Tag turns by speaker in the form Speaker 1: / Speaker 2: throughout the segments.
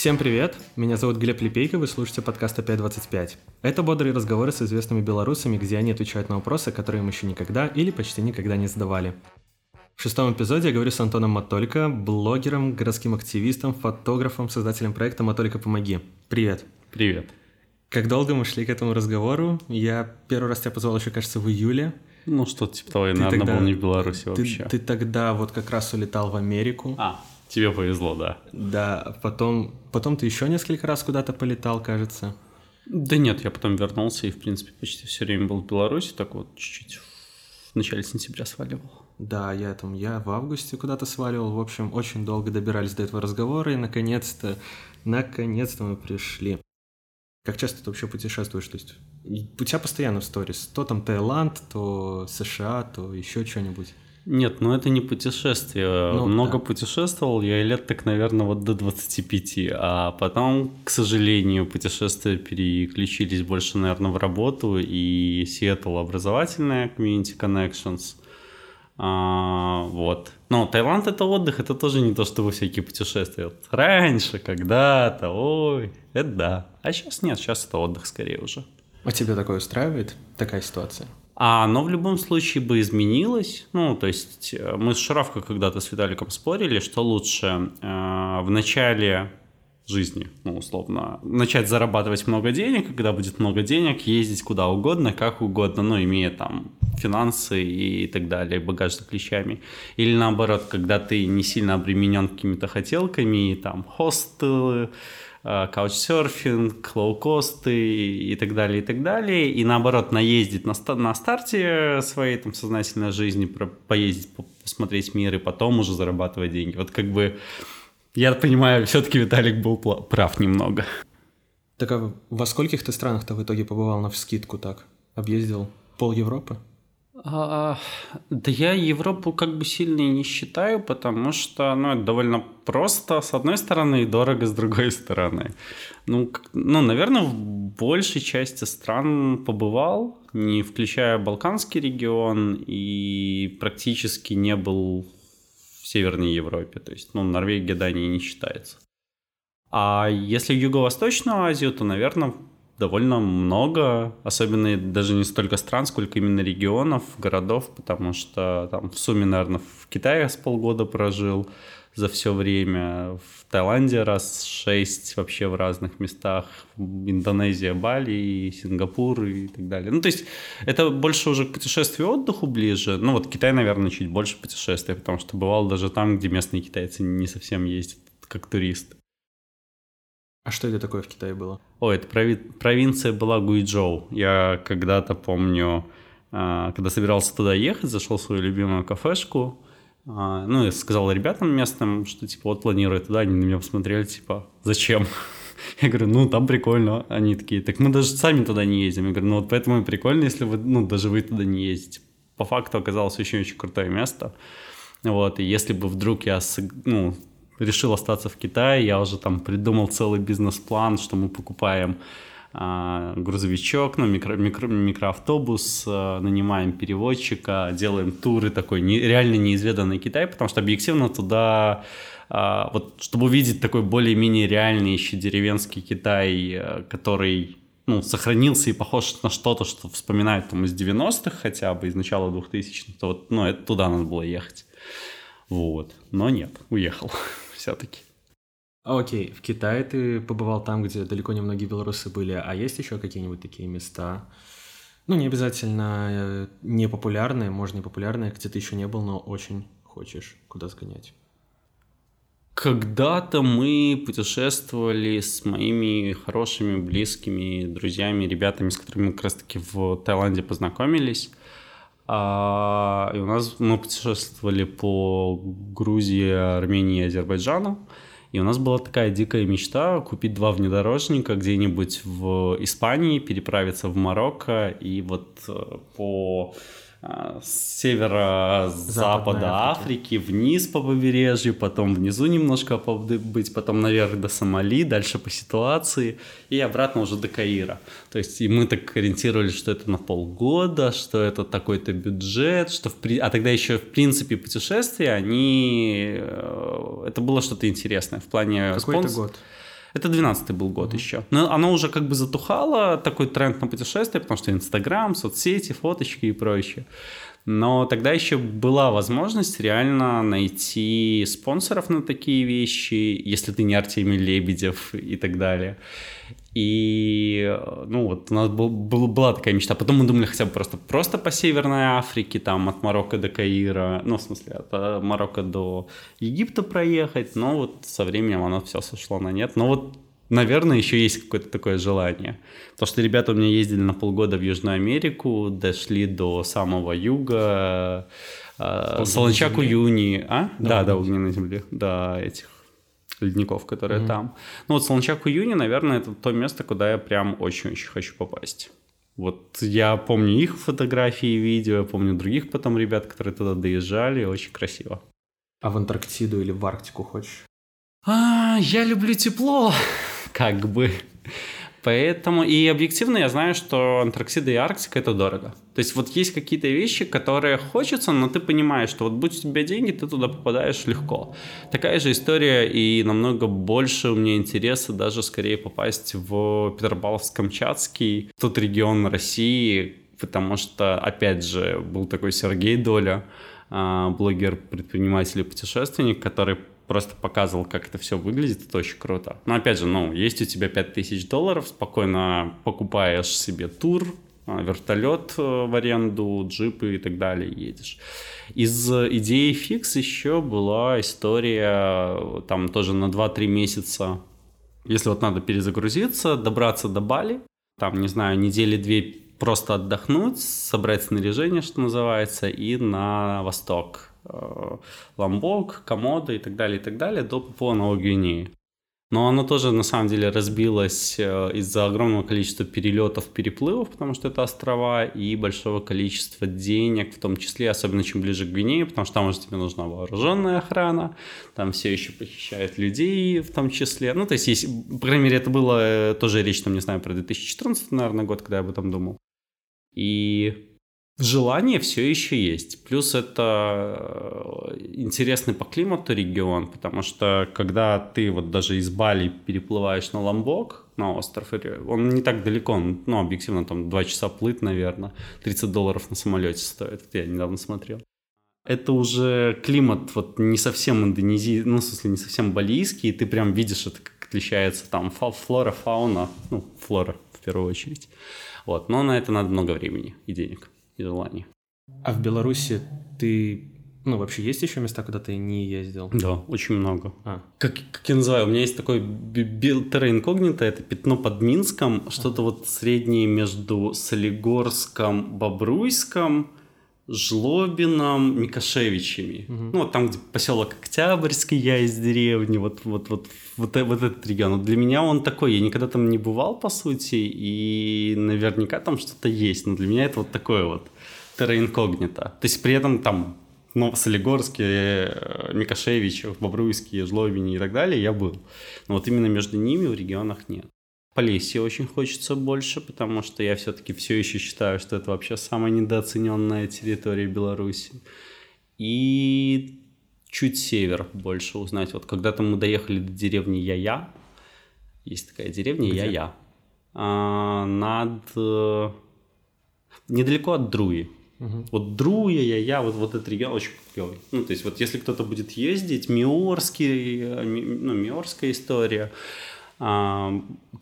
Speaker 1: Всем привет! Меня зовут Глеб Лепейко, вы слушаете подкаст «Опять-25». Это бодрые разговоры с известными белорусами, где они отвечают на вопросы, которые им еще никогда или почти никогда не задавали. В шестом эпизоде я говорю с Антоном Матолько, блогером, городским активистом, фотографом, создателем проекта «Матолько, помоги». Привет!
Speaker 2: Привет!
Speaker 1: Как долго мы шли к этому разговору? Я первый раз тебя позвал еще, кажется, в июле.
Speaker 2: Ну, что-то типа того, я, ты наверное, тогда, был не в Беларуси
Speaker 1: ты,
Speaker 2: вообще.
Speaker 1: Ты тогда вот как раз улетал в Америку.
Speaker 2: А, Тебе повезло, да.
Speaker 1: Да, потом, потом ты еще несколько раз куда-то полетал, кажется.
Speaker 2: Да нет, я потом вернулся и, в принципе, почти все время был в Беларуси, так вот чуть-чуть в начале сентября сваливал.
Speaker 1: Да, я там, я в августе куда-то сваливал. В общем, очень долго добирались до этого разговора, и наконец-то, наконец-то мы пришли. Как часто ты вообще путешествуешь? То есть у тебя постоянно в сторис. То там Таиланд, то США, то еще что-нибудь.
Speaker 2: Нет, ну это не путешествие. Ну, Много да. путешествовал я лет так, наверное, вот до 25. А потом, к сожалению, путешествия переключились больше, наверное, в работу. И Seattle образовательная Community Connections. А, вот. Но Таиланд это отдых, это тоже не то, что вы всякие путешествия. Вот раньше, когда-то, ой, это да. А сейчас нет, сейчас это отдых скорее уже.
Speaker 1: А тебя такое устраивает, такая ситуация?
Speaker 2: А оно в любом случае бы изменилось. Ну, то есть э, мы с Шаровкой когда-то с Виталиком спорили, что лучше э, в начале жизни, ну, условно, начать зарабатывать много денег, когда будет много денег, ездить куда угодно, как угодно, ну, имея там финансы и так далее, багаж за плечами. Или наоборот, когда ты не сильно обременен какими-то хотелками, там, хостелы, Э, каучсерфинг, лоукосты и так далее, и так далее. И наоборот, наездить на, на старте своей там, сознательной жизни, про, поездить, посмотреть мир и потом уже зарабатывать деньги. Вот как бы, я понимаю, все-таки Виталик был прав немного.
Speaker 1: Так а во скольких ты странах ты в итоге побывал на вскидку так? Объездил пол Европы?
Speaker 2: А, да я Европу как бы сильно не считаю, потому что ну, это довольно просто с одной стороны и дорого с другой стороны. Ну, ну, наверное, в большей части стран побывал, не включая Балканский регион, и практически не был в Северной Европе. То есть, ну, Норвегия, Дания не считается. А если Юго-Восточную Азию, то, наверное, довольно много, особенно даже не столько стран, сколько именно регионов, городов, потому что там в сумме, наверное, в Китае с полгода прожил за все время, в Таиланде раз шесть вообще в разных местах, Индонезия, Бали, Сингапур и так далее. Ну, то есть это больше уже к путешествию и отдыху ближе. Ну, вот Китай, наверное, чуть больше путешествия, потому что бывал даже там, где местные китайцы не совсем ездят как туристы.
Speaker 1: А что это такое в Китае было?
Speaker 2: Ой, это прови- провинция была Гуйчжоу. Я когда-то помню, а, когда собирался туда ехать, зашел в свою любимую кафешку, а, ну, и сказал ребятам местным, что, типа, вот планирую туда, они на меня посмотрели, типа, зачем? Я говорю, ну, там прикольно. Они такие, так мы даже сами туда не ездим. Я говорю, ну, вот поэтому и прикольно, если вы, ну, даже вы туда не ездите. По факту оказалось очень-очень крутое место. Вот, и если бы вдруг я, ну, решил остаться в Китае, я уже там придумал целый бизнес-план, что мы покупаем грузовичок, ну, микро, микро, микроавтобус, а, нанимаем переводчика, делаем туры такой не, реально неизведанный Китай, потому что объективно туда, а, вот чтобы увидеть такой более-менее реальный еще деревенский Китай, который ну, сохранился и похож на что-то, что вспоминают там из 90-х хотя бы, из начала 2000-х, то вот, ну, это туда надо было ехать. Вот. Но нет, уехал все-таки.
Speaker 1: Окей, в Китае ты побывал там, где далеко не многие белорусы были, а есть еще какие-нибудь такие места? Ну, не обязательно э, не популярные, может, не популярные, где ты еще не был, но очень хочешь куда сгонять.
Speaker 2: Когда-то мы путешествовали с моими хорошими, близкими друзьями, ребятами, с которыми мы как раз-таки в Таиланде познакомились. А, и у нас мы путешествовали по Грузии, Армении и Азербайджану. И у нас была такая дикая мечта купить два внедорожника где-нибудь в Испании, переправиться в Марокко. И вот э, по с севера-запада Африки. Африки вниз по побережью, потом внизу немножко быть, потом наверх до Сомали, дальше по ситуации и обратно уже до Каира. То есть и мы так ориентировались, что это на полгода, что это такой-то бюджет, что в при... а тогда еще в принципе путешествия они э, это было что-то интересное в плане
Speaker 1: какой спонс... это год?
Speaker 2: Это 12 был год mm-hmm. еще. Но оно уже как бы затухало, такой тренд на путешествия, потому что Инстаграм, соцсети, фоточки и прочее. Но тогда еще была возможность реально найти спонсоров на такие вещи, если ты не Артемий Лебедев и так далее. И, ну, вот у нас был, был, была такая мечта. Потом мы думали хотя бы просто, просто по Северной Африке, там от Марокко до Каира, ну, в смысле, от э, Марокко до Египта проехать, но вот со временем оно все сошло на нет. Но вот, наверное, еще есть какое-то такое желание. Потому что ребята у меня ездили на полгода в Южную Америку, дошли до самого юга, э, Солончаку Юни, а? Да, да, да огненной земли, да, этих ледников, которые mm-hmm. там. Ну вот Солончак Юни, наверное, это то место, куда я прям очень-очень хочу попасть. Вот я помню их фотографии и видео, я помню других потом ребят, которые туда доезжали, очень красиво.
Speaker 1: А в Антарктиду или в Арктику хочешь?
Speaker 2: А, я люблю тепло, как бы. Поэтому и объективно я знаю, что Антарктида и Арктика это дорого. То есть вот есть какие-то вещи, которые хочется, но ты понимаешь, что вот будь у тебя деньги, ты туда попадаешь легко. Такая же история и намного больше у меня интереса даже скорее попасть в Петропавловск-Камчатский, тот регион России, потому что, опять же, был такой Сергей Доля, а, блогер, предприниматель и путешественник, который просто показывал, как это все выглядит, это очень круто. Но опять же, ну, есть у тебя 5000 долларов, спокойно покупаешь себе тур, а, вертолет э, в аренду, джипы и так далее, едешь. Из идеи фикс еще была история э, там тоже на 2-3 месяца, если вот надо перезагрузиться, добраться до Бали, там, не знаю, недели-две просто отдохнуть, собрать снаряжение, что называется, и на восток Э, Ламбок, Комода и так далее, и так далее, до Папуа Новой Гвинеи. Но оно тоже на самом деле разбилось э, из-за огромного количества перелетов, переплывов, потому что это острова, и большого количества денег, в том числе, особенно чем ближе к Гвинее, потому что там уже тебе нужна вооруженная охрана, там все еще похищают людей в том числе. Ну, то есть, есть, по крайней мере, это было э, тоже речь, там, не знаю, про 2014, наверное, год, когда я об этом думал. И Желание все еще есть. Плюс это э, интересный по климату регион, потому что когда ты вот даже из Бали переплываешь на Ламбок, на остров, он не так далеко, ну, объективно, там 2 часа плыть, наверное, 30 долларов на самолете стоит, я недавно смотрел. Это уже климат вот не совсем индонезий, ну, в смысле, не совсем балийский, и ты прям видишь, это как отличается там флора, фауна, ну, флора в первую очередь. Вот, но на это надо много времени и денег и желаний.
Speaker 1: А в Беларуси ты ну, вообще есть еще места, куда ты не ездил?
Speaker 2: Да, очень много. А. Как, как я называю, у меня есть такой терра инкогнито, это пятно под Минском, что-то вот среднее между Солигорском, Бобруйском, Жлобином, Микошевичами. Угу. Ну, вот там, где поселок Октябрьский, я из деревни, вот, вот, вот, вот, вот этот регион. Вот для меня он такой, я никогда там не бывал, по сути, и наверняка там что-то есть, но для меня это вот такое вот терра инкогнито. То есть при этом там ну, Солигорске, э, Микошевичев, Бобруйске, Жлобине и так далее я был. Но вот именно между ними в регионах нет. Полесье очень хочется больше, потому что я все-таки все еще считаю, что это вообще самая недооцененная территория Беларуси. И чуть север больше узнать. Вот когда-то мы доехали до деревни Яя. Есть такая деревня Где? Яя. А, над... Э, недалеко от Друи. Угу. Вот Друя, Яя, вот, вот этот регион очень клевый. Ну, то есть вот если кто-то будет ездить, Миорский, э, ну, Миорская история, а,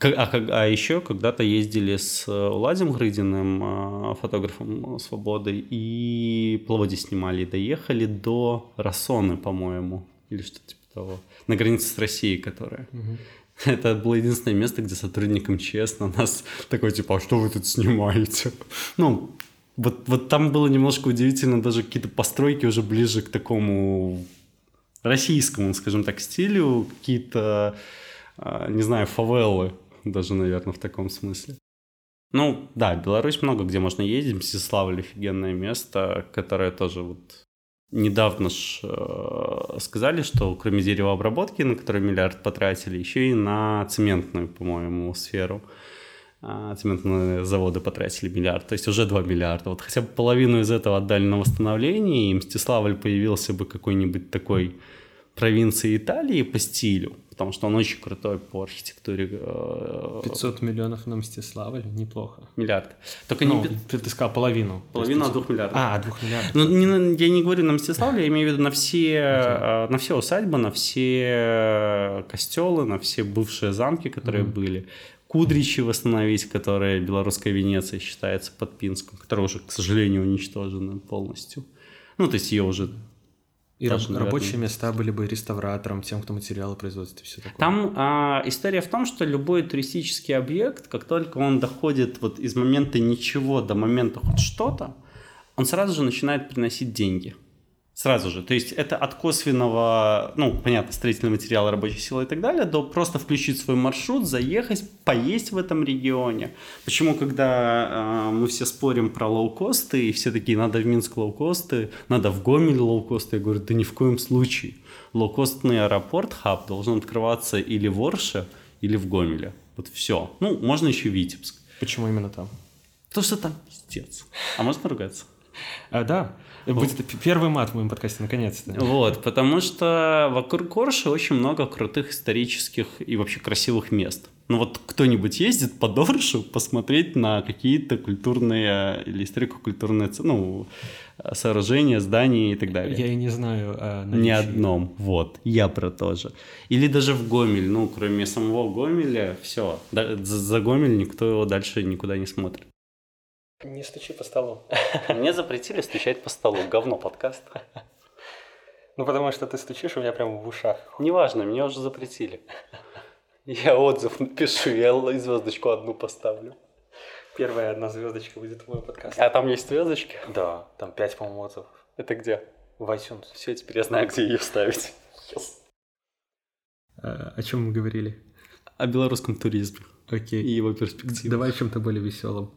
Speaker 2: а, а еще когда-то ездили с Владимиром Грыдиным, а, фотографом «Свободы», и плоди снимали, и доехали до Рассоны, по-моему, или что-то типа того, на границе с Россией, которая. Угу. Это было единственное место, где сотрудникам честно нас такой, типа, а что вы тут снимаете? Ну, вот, вот там было немножко удивительно, даже какие-то постройки уже ближе к такому российскому, скажем так, стилю, какие-то не знаю, фавелы даже, наверное, в таком смысле. Ну, да, Беларусь много где можно ездить. Мстиславль офигенное место, которое тоже вот недавно ж, э, сказали, что кроме деревообработки, на которую миллиард потратили, еще и на цементную, по-моему, сферу. А, цементные заводы потратили миллиард, то есть уже 2 миллиарда. Вот хотя бы половину из этого отдали на восстановление, и Мстиславль появился бы какой-нибудь такой провинции Италии по стилю, потому что он очень крутой по архитектуре.
Speaker 1: 500 э, миллионов на Мстиславль, неплохо.
Speaker 2: Миллиард. Только
Speaker 1: ну, не... Ты сказал половину.
Speaker 2: Половину от двух миллиардов.
Speaker 1: А, двух миллиардов.
Speaker 2: Ну, не, я не говорю на Мстиславле, я имею в виду на все, okay. на все усадьбы, на все костелы, на все бывшие замки, которые mm-hmm. были. Кудричи восстановить, которые белорусская Венеция считается под Пинском, которая уже, к сожалению, уничтожена полностью. Ну, то есть ее уже
Speaker 1: и раб- рабочие места были бы реставратором, тем, кто материалы производит и все такое.
Speaker 2: Там а, история в том, что любой туристический объект, как только он доходит вот из момента ничего до момента хоть что-то, он сразу же начинает приносить деньги. Сразу же. То есть это от косвенного, ну, понятно, строительный материал, рабочая сила и так далее, до просто включить свой маршрут, заехать, поесть в этом регионе. Почему, когда э, мы все спорим про лоукосты, и все такие, надо в Минск лоукосты, надо в Гомель лоукосты, я говорю, да ни в коем случае. Лоукостный аэропорт, хаб, должен открываться или в Орше, или в Гомеле. Вот все. Ну, можно еще Витебск.
Speaker 1: Почему именно там?
Speaker 2: Потому что там пиздец. А можно ругаться?
Speaker 1: А, да, Будет первый мат в моем подкасте, наконец-то.
Speaker 2: Вот, потому что вокруг Корши очень много крутых исторических и вообще красивых мест. Ну вот кто-нибудь ездит по Доршу посмотреть на какие-то культурные или историко-культурные ну, сооружения, здания и так далее.
Speaker 1: Я и не знаю
Speaker 2: о наличии. Ни одном. Вот, я про то же. Или даже в Гомель, ну, кроме самого Гомеля, все. За Гомель никто его дальше никуда не смотрит.
Speaker 1: Не стучи по столу.
Speaker 2: Мне запретили стучать по столу. Говно подкаст.
Speaker 1: Ну, потому что ты стучишь у меня прямо в ушах.
Speaker 2: Неважно, мне уже запретили. Я отзыв напишу, я звездочку одну поставлю.
Speaker 1: Первая одна звездочка будет в мой подкаст.
Speaker 2: А там есть звездочки?
Speaker 1: Да, там пять, по-моему, отзывов.
Speaker 2: Это где?
Speaker 1: В iTunes.
Speaker 2: Все, теперь я знаю, где ее ставить. Yes.
Speaker 1: А, о чем мы говорили?
Speaker 2: О белорусском туризме.
Speaker 1: Окей.
Speaker 2: И его перспективах.
Speaker 1: Давай о чем-то более веселом.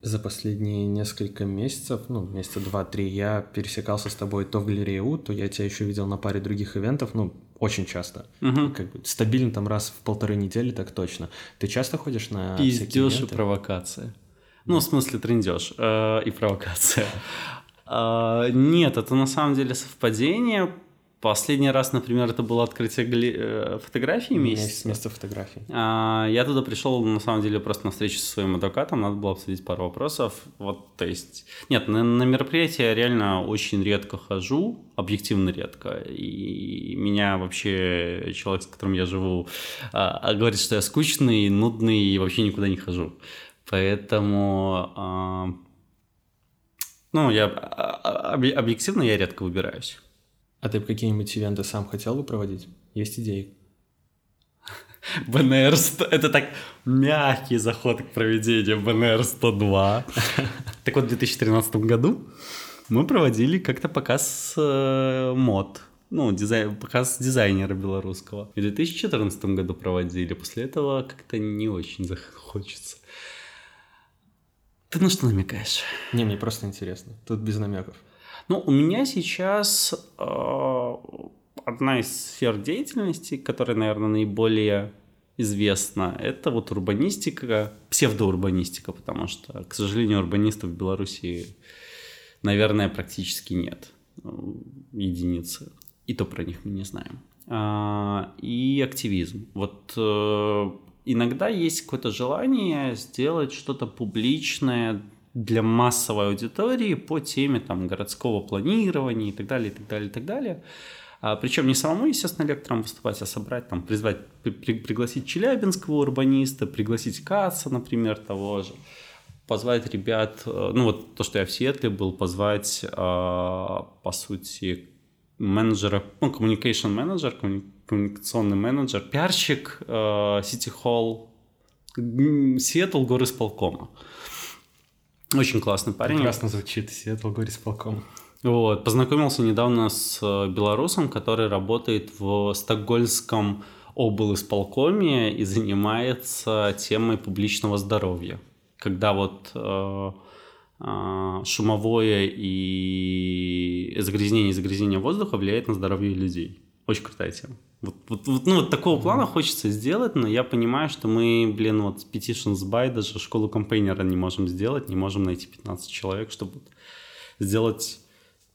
Speaker 1: За последние несколько месяцев, ну, месяца два-три, я пересекался с тобой то в галерее У, то я тебя еще видел на паре других ивентов, ну, очень часто.
Speaker 2: Угу.
Speaker 1: Как бы стабильно там раз в полторы недели, так точно. Ты часто ходишь на
Speaker 2: Пиздеж и провокация. Ну, в смысле, трендеж э, и провокация. Э, нет, это на самом деле совпадение, Последний раз, например, это было открытие гали... Э, фотографий месяца.
Speaker 1: Место фотографий.
Speaker 2: А, я туда пришел, на самом деле, просто на встречу со своим адвокатом, надо было обсудить пару вопросов. Вот, то есть... Нет, на, на мероприятия я реально очень редко хожу, объективно редко. И меня вообще человек, с которым я живу, а, а говорит, что я скучный, нудный и вообще никуда не хожу. Поэтому... А... Ну, я а, а, объективно я редко выбираюсь.
Speaker 1: А ты какие-нибудь ивенты сам хотел бы проводить? Есть идеи?
Speaker 2: БНР, это так мягкий заход к проведению БНР 102. Так вот, в 2013 году мы проводили как-то показ э, мод, ну, дизайн, показ дизайнера белорусского. В 2014 году проводили, после этого как-то не очень захочется. Ты на что намекаешь?
Speaker 1: Не, мне просто интересно. Тут без намеков.
Speaker 2: Ну, у меня сейчас э, одна из сфер деятельности, которая, наверное, наиболее известна, это вот урбанистика, псевдоурбанистика, потому что, к сожалению, урбанистов в Беларуси, наверное, практически нет. Единицы. И то про них мы не знаем. А, и активизм. Вот э, иногда есть какое-то желание сделать что-то публичное для массовой аудитории по теме там, городского планирования и так далее, и так далее, и так далее. А, причем не самому, естественно, лектором выступать, а собрать, там, призвать, при, при, пригласить челябинского урбаниста, пригласить Каца, например, того же, позвать ребят, э, ну вот то, что я в Сиэтле был, позвать, э, по сути, менеджера, ну, communication менеджер, коммуникационный менеджер, пиарщик э, City Hall, Сиэтл горисполкома. Очень классный парень.
Speaker 1: Прекрасно звучит, Сиэтл горисполком.
Speaker 2: Вот. Познакомился недавно с э, белорусом, который работает в стокгольмском облсполкоме и занимается темой публичного здоровья. когда вот э, э, шумовое и загрязнение, загрязнение воздуха влияет на здоровье людей. Очень крутая тема. Вот, вот, вот, ну, вот такого плана хочется сделать, но я понимаю, что мы, блин, вот с Petitions by даже школу кампейнера не можем сделать, не можем найти 15 человек, чтобы сделать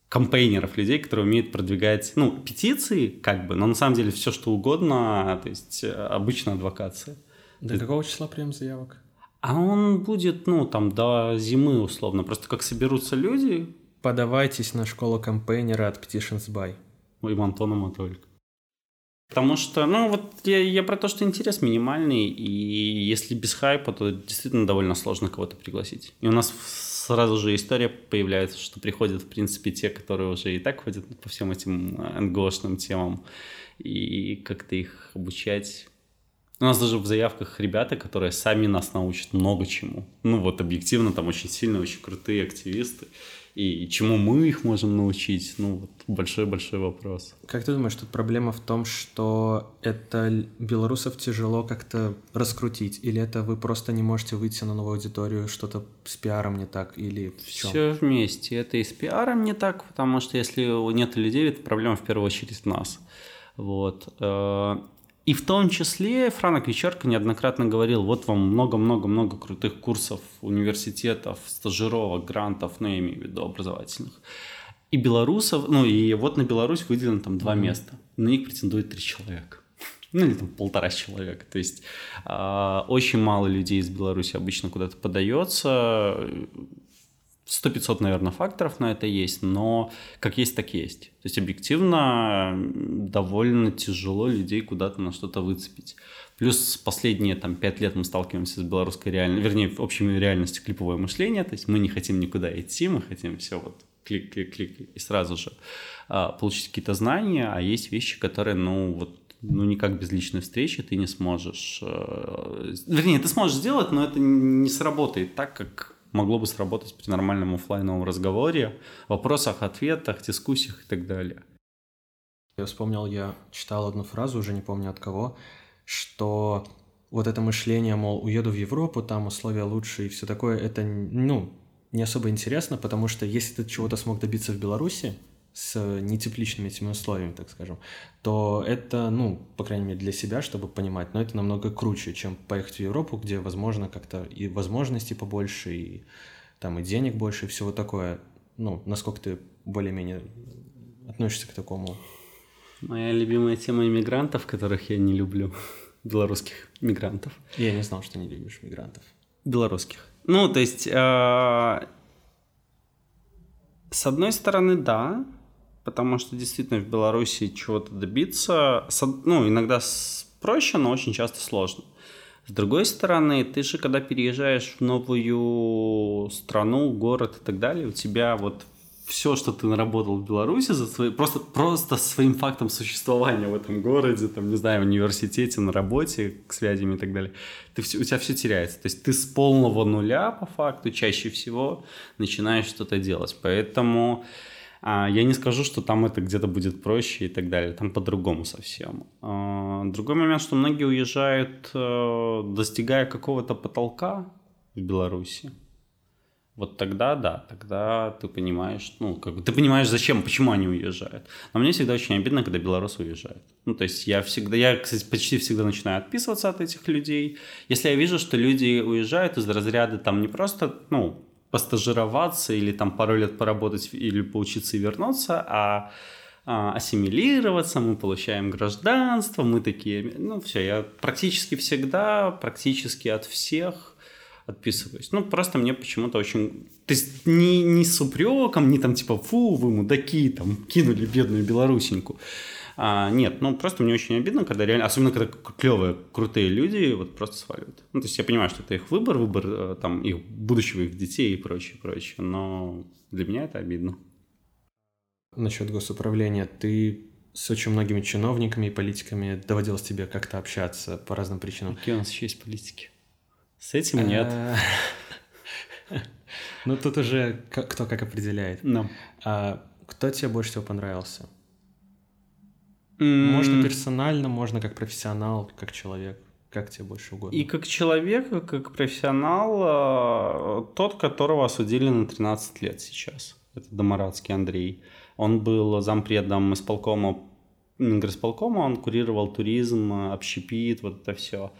Speaker 2: кампейнеров, людей, которые умеют продвигать, ну, петиции, как бы, но на самом деле все, что угодно, то есть э, обычная адвокация.
Speaker 1: До какого числа прием заявок?
Speaker 2: А он будет, ну, там, до зимы условно. Просто как соберутся люди...
Speaker 1: Подавайтесь на школу кампейнера от Petitions By.
Speaker 2: Ой, Антоном только. Потому что, ну, вот я, я про то, что интерес минимальный, и если без хайпа, то действительно довольно сложно кого-то пригласить. И у нас сразу же история появляется, что приходят, в принципе, те, которые уже и так ходят по всем этим НГОшным темам, и как-то их обучать. У нас даже в заявках ребята, которые сами нас научат много чему. Ну вот объективно там очень сильно, очень крутые активисты и чему мы их можем научить, ну, вот большой-большой вопрос.
Speaker 1: Как ты думаешь, тут проблема в том, что это белорусов тяжело как-то раскрутить, или это вы просто не можете выйти на новую аудиторию, что-то с пиаром не так, или в чем?
Speaker 2: Все вместе. Это и с пиаром не так, потому что если нет людей, это проблема в первую очередь в нас. Вот. И в том числе Франок Вечерко неоднократно говорил, вот вам много-много-много крутых курсов, университетов, стажировок, грантов, ну, я имею в виду образовательных. И белорусов, ну, и вот на Беларусь выделено там два mm-hmm. места. На них претендует три человека. Ну, или там полтора человека. То есть э, очень мало людей из Беларуси обычно куда-то подается 100-500, наверное, факторов на это есть, но как есть, так есть. То есть объективно довольно тяжело людей куда-то на что-то выцепить. Плюс последние там, пять лет мы сталкиваемся с белорусской реальностью, вернее, общей реальностью клиповое мышление, то есть мы не хотим никуда идти, мы хотим все вот клик-клик-клик и сразу же а, получить какие-то знания, а есть вещи, которые, ну, вот ну, никак без личной встречи ты не сможешь... Э, вернее, ты сможешь сделать, но это не сработает так, как могло бы сработать при нормальном офлайновом разговоре, вопросах, ответах, дискуссиях и так далее.
Speaker 1: Я вспомнил, я читал одну фразу, уже не помню от кого, что вот это мышление, мол, уеду в Европу, там условия лучше и все такое, это, ну, не особо интересно, потому что если ты чего-то смог добиться в Беларуси, с нетепличными этими условиями, так скажем, то это, ну, по крайней мере, для себя, чтобы понимать, но это намного круче, чем поехать в Европу, где, возможно, как-то и возможностей побольше, и там и денег больше, и всего такое. Ну, насколько ты более-менее относишься к такому?
Speaker 2: Моя любимая тема иммигрантов, которых я не люблю, белорусских мигрантов.
Speaker 1: Я не знал, что не любишь мигрантов.
Speaker 2: Белорусских. Ну, то есть, э, с одной стороны, да, потому что действительно в Беларуси чего-то добиться, ну, иногда проще, но очень часто сложно. С другой стороны, ты же, когда переезжаешь в новую страну, город и так далее, у тебя вот все, что ты наработал в Беларуси за свои, просто, просто своим фактом существования в этом городе, там, не знаю, в университете, на работе, к связям и так далее, ты у тебя все теряется. То есть ты с полного нуля, по факту, чаще всего начинаешь что-то делать. Поэтому я не скажу, что там это где-то будет проще и так далее. Там по-другому совсем. А, другой момент, что многие уезжают, э, достигая какого-то потолка в Беларуси. Вот тогда, да, тогда ты понимаешь, ну, как бы, ты понимаешь, зачем, почему они уезжают. Но мне всегда очень обидно, когда белорусы уезжают. Ну, то есть я всегда, я, кстати, почти всегда начинаю отписываться от этих людей. Если я вижу, что люди уезжают из разряда там не просто, ну, постажироваться или там пару лет поработать или поучиться и вернуться, а, а ассимилироваться, мы получаем гражданство, мы такие, ну все, я практически всегда, практически от всех отписываюсь. Ну, просто мне почему-то очень... То есть не, не с упреком, не там типа, фу, вы мудаки, там, кинули бедную белорусеньку. А, нет, ну просто мне очень обидно, когда реально, особенно когда клевые, крутые люди вот просто сваливают. Ну, то есть я понимаю, что это их выбор, выбор э, там их будущего, их детей и прочее, прочее, но для меня это обидно.
Speaker 1: Насчет госуправления, ты с очень многими чиновниками и политиками доводилось тебе как-то общаться по разным причинам.
Speaker 2: Какие у нас еще есть политики? С этим нет.
Speaker 1: Ну, тут уже кто как определяет. А кто тебе больше всего понравился? Можно персонально, можно как профессионал, как человек. Как тебе больше угодно?
Speaker 2: И как человек, и как профессионал, э, тот, которого осудили на 13 лет сейчас. Это Домарадский Андрей. Он был зампредом исполкома Мингрисполкома, он курировал туризм, общепит, вот это все.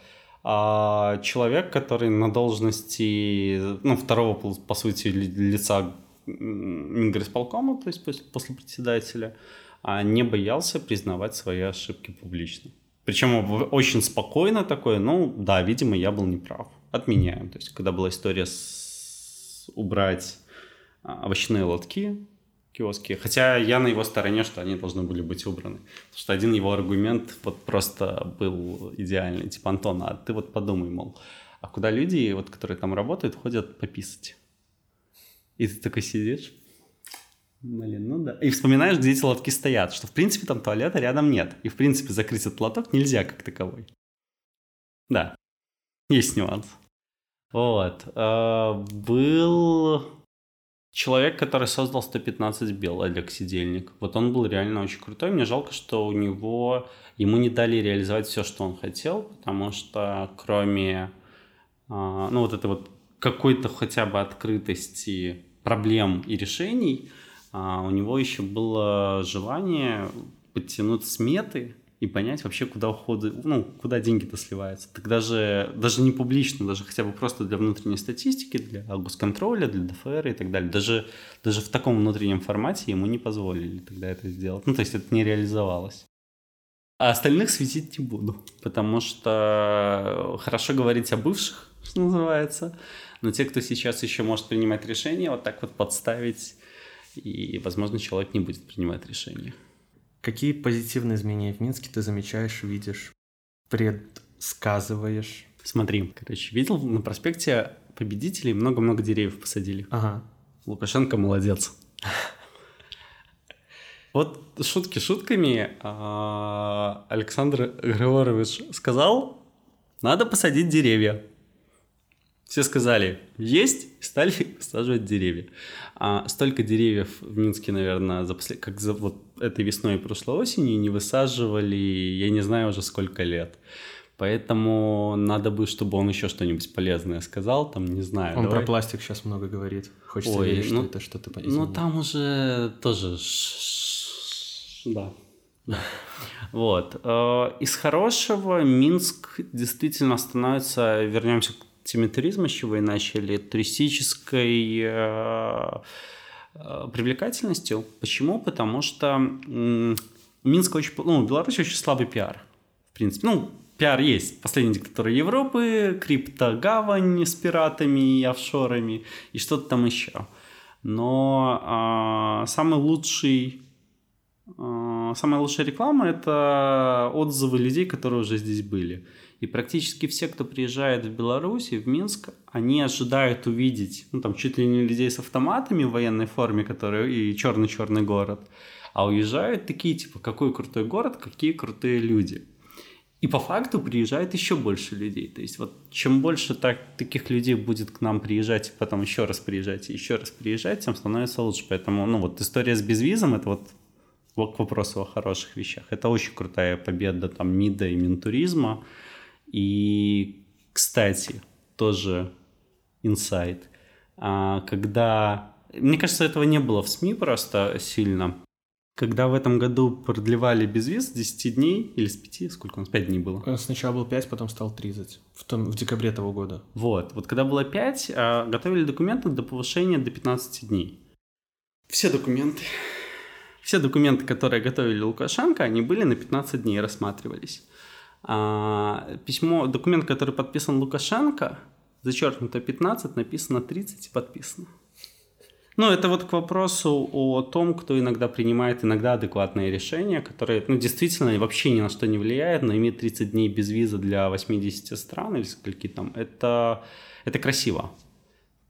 Speaker 2: А человек, который на должности, ну, второго, по сути, лица Мингрисполкома, то есть после председателя, а не боялся признавать свои ошибки публично. Причем очень спокойно такое, ну да, видимо, я был неправ. Отменяем. То есть, когда была история с... убрать а, овощные лотки, киоски. Хотя я на его стороне, что они должны были быть убраны. Потому что один его аргумент вот просто был идеальный. Типа, Антон, а ты вот подумай, мол, а куда люди, вот, которые там работают, ходят пописать? И ты такой сидишь, Блин, ну да. И вспоминаешь, где эти лотки стоят, что в принципе там туалета рядом нет. И в принципе закрыть этот лоток нельзя как таковой. Да, есть нюанс. Вот. А, был человек, который создал 115 бел, Олег Сидельник. Вот он был реально очень крутой. Мне жалко, что у него... Ему не дали реализовать все, что он хотел, потому что кроме... А, ну, вот этой вот какой-то хотя бы открытости проблем и решений – а у него еще было желание подтянуть сметы и понять вообще, куда уходы, ну, куда деньги-то сливаются. Так даже, даже не публично, даже хотя бы просто для внутренней статистики, для госконтроля, для ДФР и так далее. Даже, даже в таком внутреннем формате ему не позволили тогда это сделать. Ну, то есть это не реализовалось. А остальных светить не буду, потому что хорошо говорить о бывших, что называется, но те, кто сейчас еще может принимать решения, вот так вот подставить и, возможно, человек не будет принимать решения.
Speaker 1: Какие позитивные изменения в Минске ты замечаешь, видишь, предсказываешь?
Speaker 2: Смотри, короче, видел на проспекте победителей много-много деревьев посадили.
Speaker 1: Ага.
Speaker 2: Лукашенко молодец. Вот шутки шутками, а, Александр Григорович сказал, надо посадить деревья. Все сказали «есть» стали высаживать деревья. А столько деревьев в Минске, наверное, за послед... как за вот этой весной и прошлой осенью не высаживали, я не знаю уже сколько лет. Поэтому надо бы, чтобы он еще что-нибудь полезное сказал, там, не знаю.
Speaker 1: Он давай. про пластик сейчас много говорит. Хочется Ой, верить, ну, что это что-то
Speaker 2: Ну, там уже тоже... Да. Да. Вот. Э, из хорошего Минск действительно становится, вернемся к теме туризма, с чего и начали, туристической э, э, привлекательностью. Почему? Потому что у Минска очень, ну, у Беларуси очень слабый пиар. В принципе, ну, пиар есть. Последняя диктатура Европы, криптогавань с пиратами и офшорами и что-то там еще. Но э, самый лучший самая лучшая реклама это отзывы людей, которые уже здесь были. И практически все, кто приезжает в Беларусь и в Минск, они ожидают увидеть, ну, там, чуть ли не людей с автоматами в военной форме, которые и черный-черный город, а уезжают такие, типа, какой крутой город, какие крутые люди. И по факту приезжает еще больше людей. То есть вот чем больше так, таких людей будет к нам приезжать, потом еще раз приезжать и еще раз приезжать, тем становится лучше. Поэтому, ну вот история с безвизом, это вот к вопросу о хороших вещах. Это очень крутая победа там МИДа и Минтуризма. И, кстати, тоже инсайт. А, когда... Мне кажется, этого не было в СМИ просто сильно. Когда в этом году продлевали безвиз с 10 дней, или с 5, сколько у нас, 5 дней было?
Speaker 1: Э, сначала был 5, потом стал 30, в, том, в декабре того года.
Speaker 2: Вот, вот когда было 5, а, готовили документы до повышения до 15 дней. Все документы, все документы, которые готовили Лукашенко, они были на 15 дней, рассматривались. А, письмо, документ, который подписан Лукашенко, зачеркнуто 15, написано 30 и подписано. Ну, это вот к вопросу о том, кто иногда принимает иногда адекватные решения, которые, ну, действительно вообще ни на что не влияют, но иметь 30 дней без визы для 80 стран или скольки там, это, это красиво.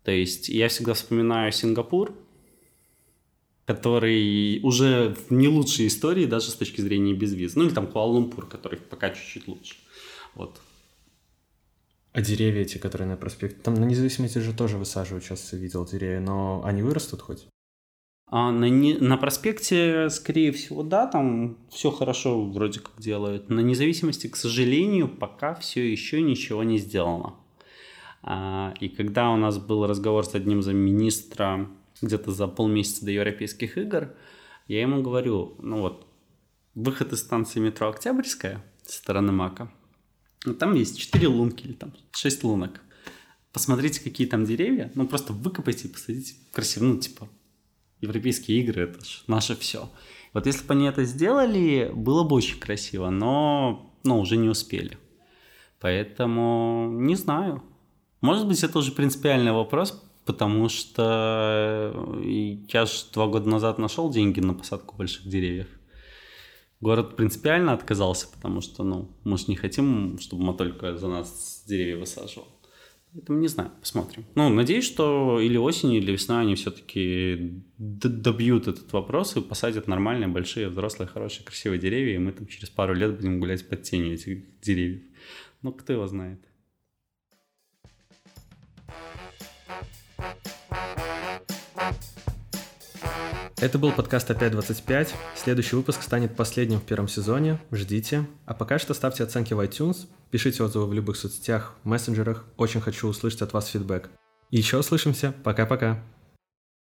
Speaker 2: То есть я всегда вспоминаю Сингапур, который уже в не лучшей истории даже с точки зрения безвиз. Ну или там Куала-Лумпур, который пока чуть-чуть лучше. Вот.
Speaker 1: А деревья эти, которые на проспекте, там на независимости же тоже высаживают, сейчас видел деревья, но они вырастут хоть?
Speaker 2: А на, не, на проспекте, скорее всего, да, там все хорошо вроде как делают. На независимости, к сожалению, пока все еще ничего не сделано. А, и когда у нас был разговор с одним замминистра где-то за полмесяца до Европейских игр, я ему говорю, ну вот, выход из станции метро Октябрьская со стороны Мака, ну, там есть 4 лунки или там 6 лунок. Посмотрите, какие там деревья, ну просто выкопайте и посадите красиво, ну типа европейские игры, это же наше все. Вот если бы они это сделали, было бы очень красиво, но ну, уже не успели. Поэтому не знаю. Может быть, это уже принципиальный вопрос, потому что я же два года назад нашел деньги на посадку больших деревьев. Город принципиально отказался, потому что, ну, мы же не хотим, чтобы Мотолька за нас деревья высаживал. Поэтому не знаю, посмотрим. Ну, надеюсь, что или осенью, или весной они все-таки добьют этот вопрос и посадят нормальные, большие, взрослые, хорошие, красивые деревья, и мы там через пару лет будем гулять под тенью этих деревьев. Но кто его знает.
Speaker 1: Это был подкаст «Опять 25». Следующий выпуск станет последним в первом сезоне. Ждите. А пока что ставьте оценки в iTunes, пишите отзывы в любых соцсетях, мессенджерах. Очень хочу услышать от вас фидбэк. Еще услышимся. Пока-пока.